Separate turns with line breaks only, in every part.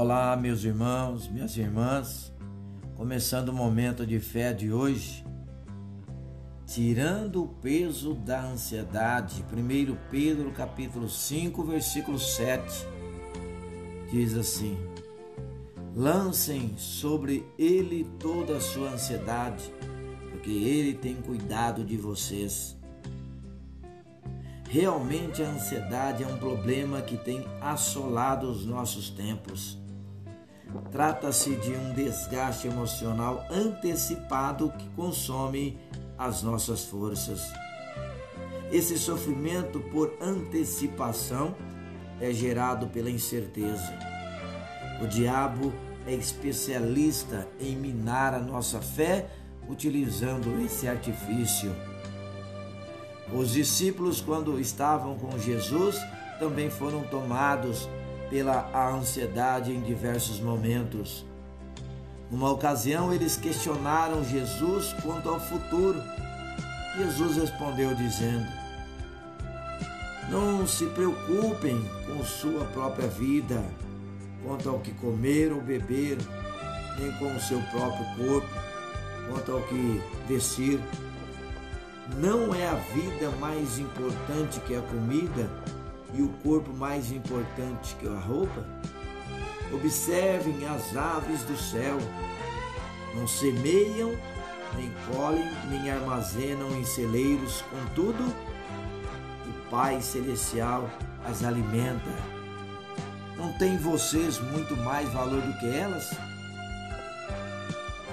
Olá, meus irmãos, minhas irmãs, começando o momento de fé de hoje, tirando o peso da ansiedade. 1 Pedro capítulo 5, versículo 7 diz assim: Lancem sobre ele toda a sua ansiedade, porque ele tem cuidado de vocês. Realmente a ansiedade é um problema que tem assolado os nossos tempos. Trata-se de um desgaste emocional antecipado que consome as nossas forças. Esse sofrimento por antecipação é gerado pela incerteza. O diabo é especialista em minar a nossa fé utilizando esse artifício. Os discípulos, quando estavam com Jesus, também foram tomados pela ansiedade em diversos momentos. Numa ocasião, eles questionaram Jesus quanto ao futuro. Jesus respondeu dizendo: Não se preocupem com sua própria vida, quanto ao que comer ou beber, nem com o seu próprio corpo, quanto ao que vestir. Não é a vida mais importante que a comida e o corpo mais importante que a roupa? Observem as aves do céu. Não semeiam, nem colhem, nem armazenam em celeiros, contudo, o Pai Celestial as alimenta. Não tem vocês muito mais valor do que elas?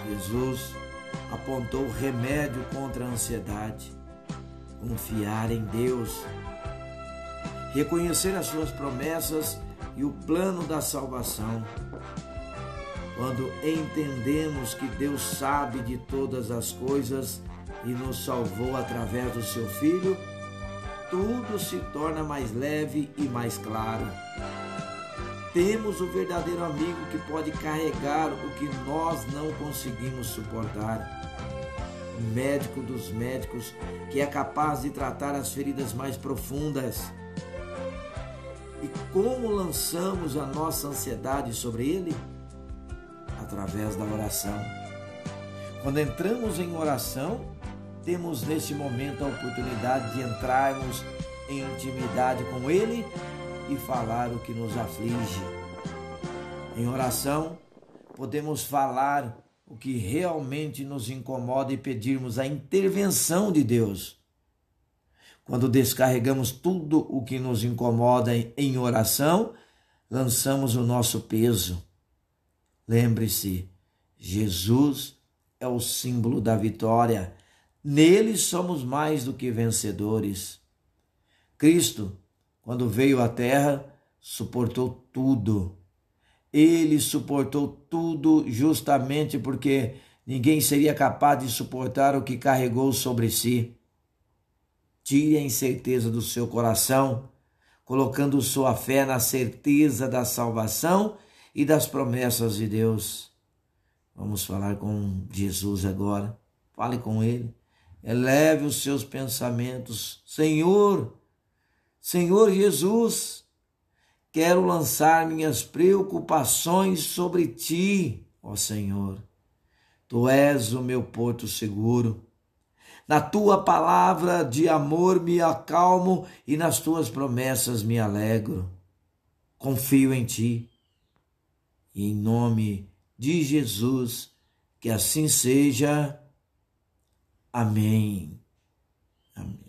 Jesus apontou remédio contra a ansiedade. Confiar em Deus. Reconhecer as suas promessas e o plano da salvação. Quando entendemos que Deus sabe de todas as coisas e nos salvou através do seu Filho, tudo se torna mais leve e mais claro. Temos o verdadeiro amigo que pode carregar o que nós não conseguimos suportar. O médico dos médicos que é capaz de tratar as feridas mais profundas. E como lançamos a nossa ansiedade sobre ele? Através da oração. Quando entramos em oração, temos neste momento a oportunidade de entrarmos em intimidade com ele e falar o que nos aflige. Em oração, podemos falar o que realmente nos incomoda e pedirmos a intervenção de Deus. Quando descarregamos tudo o que nos incomoda em oração, lançamos o nosso peso. Lembre-se, Jesus é o símbolo da vitória. Nele somos mais do que vencedores. Cristo quando veio à terra, suportou tudo. Ele suportou tudo justamente porque ninguém seria capaz de suportar o que carregou sobre si. Tire a incerteza do seu coração, colocando sua fé na certeza da salvação e das promessas de Deus. Vamos falar com Jesus agora. Fale com Ele. Eleve os seus pensamentos. Senhor, Senhor Jesus, quero lançar minhas preocupações sobre ti, ó Senhor. Tu és o meu porto seguro. Na tua palavra de amor me acalmo e nas tuas promessas me alegro. Confio em ti. E em nome de Jesus, que assim seja. Amém. Amém.